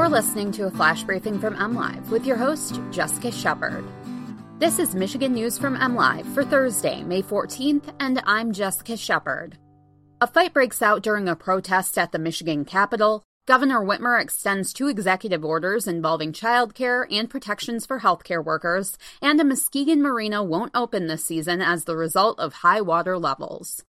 You're listening to a flash briefing from MLive with your host, Jessica Shepard. This is Michigan News from MLive for Thursday, May 14th, and I'm Jessica Shepard. A fight breaks out during a protest at the Michigan Capitol. Governor Whitmer extends two executive orders involving childcare and protections for healthcare workers, and a Muskegon marina won't open this season as the result of high water levels.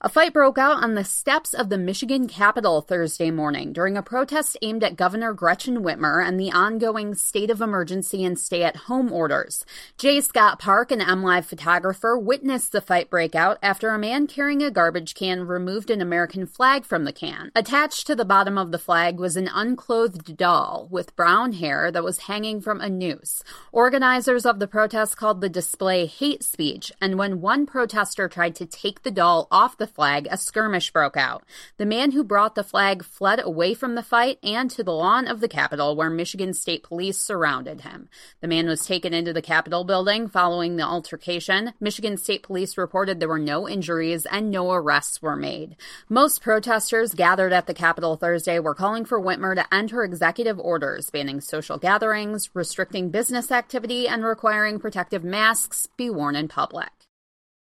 A fight broke out on the steps of the Michigan Capitol Thursday morning during a protest aimed at Governor Gretchen Whitmer and the ongoing state of emergency and stay at home orders. J. Scott Park, an MLive photographer, witnessed the fight break out after a man carrying a garbage can removed an American flag from the can. Attached to the bottom of the flag was an unclothed doll with brown hair that was hanging from a noose. Organizers of the protest called the display hate speech, and when one protester tried to take the doll off the flag, a skirmish broke out. The man who brought the flag fled away from the fight and to the lawn of the Capitol, where Michigan State Police surrounded him. The man was taken into the Capitol building following the altercation. Michigan State Police reported there were no injuries and no arrests were made. Most protesters gathered at the Capitol Thursday were calling for Whitmer to end her executive orders banning social gatherings, restricting business activity, and requiring protective masks be worn in public.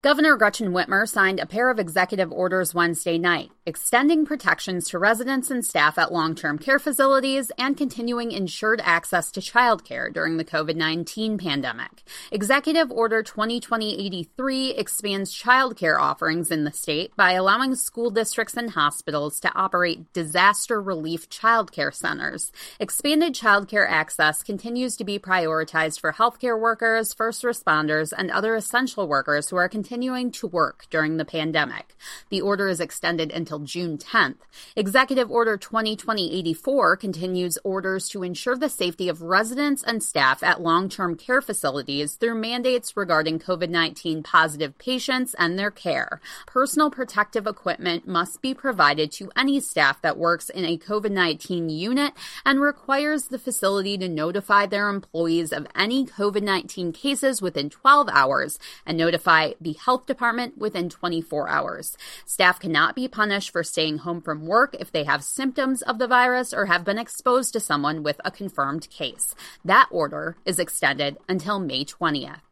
Governor Gretchen Whitmer signed a pair of executive orders Wednesday night, extending protections to residents and staff at long term care facilities and continuing insured access to childcare during the COVID 19 pandemic. Executive Order 2020 83 expands childcare offerings in the state by allowing school districts and hospitals to operate disaster relief childcare centers. Expanded childcare access continues to be prioritized for healthcare workers, first responders, and other essential workers who are continuing continuing to work during the pandemic. The order is extended until June 10th. Executive Order 2020-84 continues orders to ensure the safety of residents and staff at long-term care facilities through mandates regarding COVID-19 positive patients and their care. Personal protective equipment must be provided to any staff that works in a COVID-19 unit and requires the facility to notify their employees of any COVID-19 cases within 12 hours and notify the health department within 24 hours. Staff cannot be punished for staying home from work if they have symptoms of the virus or have been exposed to someone with a confirmed case. That order is extended until May 20th.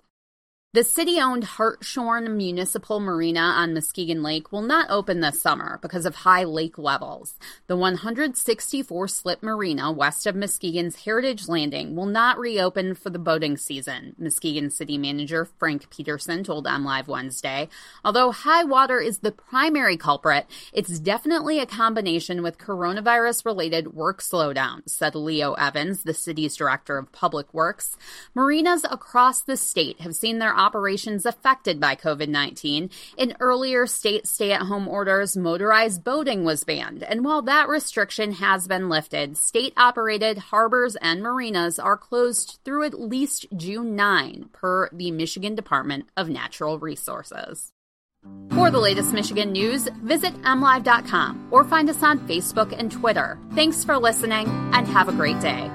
The city owned Hartshorn Municipal Marina on Muskegon Lake will not open this summer because of high lake levels. The 164 slip marina west of Muskegon's Heritage Landing will not reopen for the boating season, Muskegon City Manager Frank Peterson told MLive Wednesday. Although high water is the primary culprit, it's definitely a combination with coronavirus related work slowdowns, said Leo Evans, the city's director of public works. Marinas across the state have seen their operations affected by COVID 19. In earlier state stay at home orders, motorized boating was banned. And while that restriction has been lifted, state operated harbors and marinas are closed through at least June 9, per the Michigan Department of Natural Resources. For the latest Michigan news, visit mlive.com or find us on Facebook and Twitter. Thanks for listening and have a great day.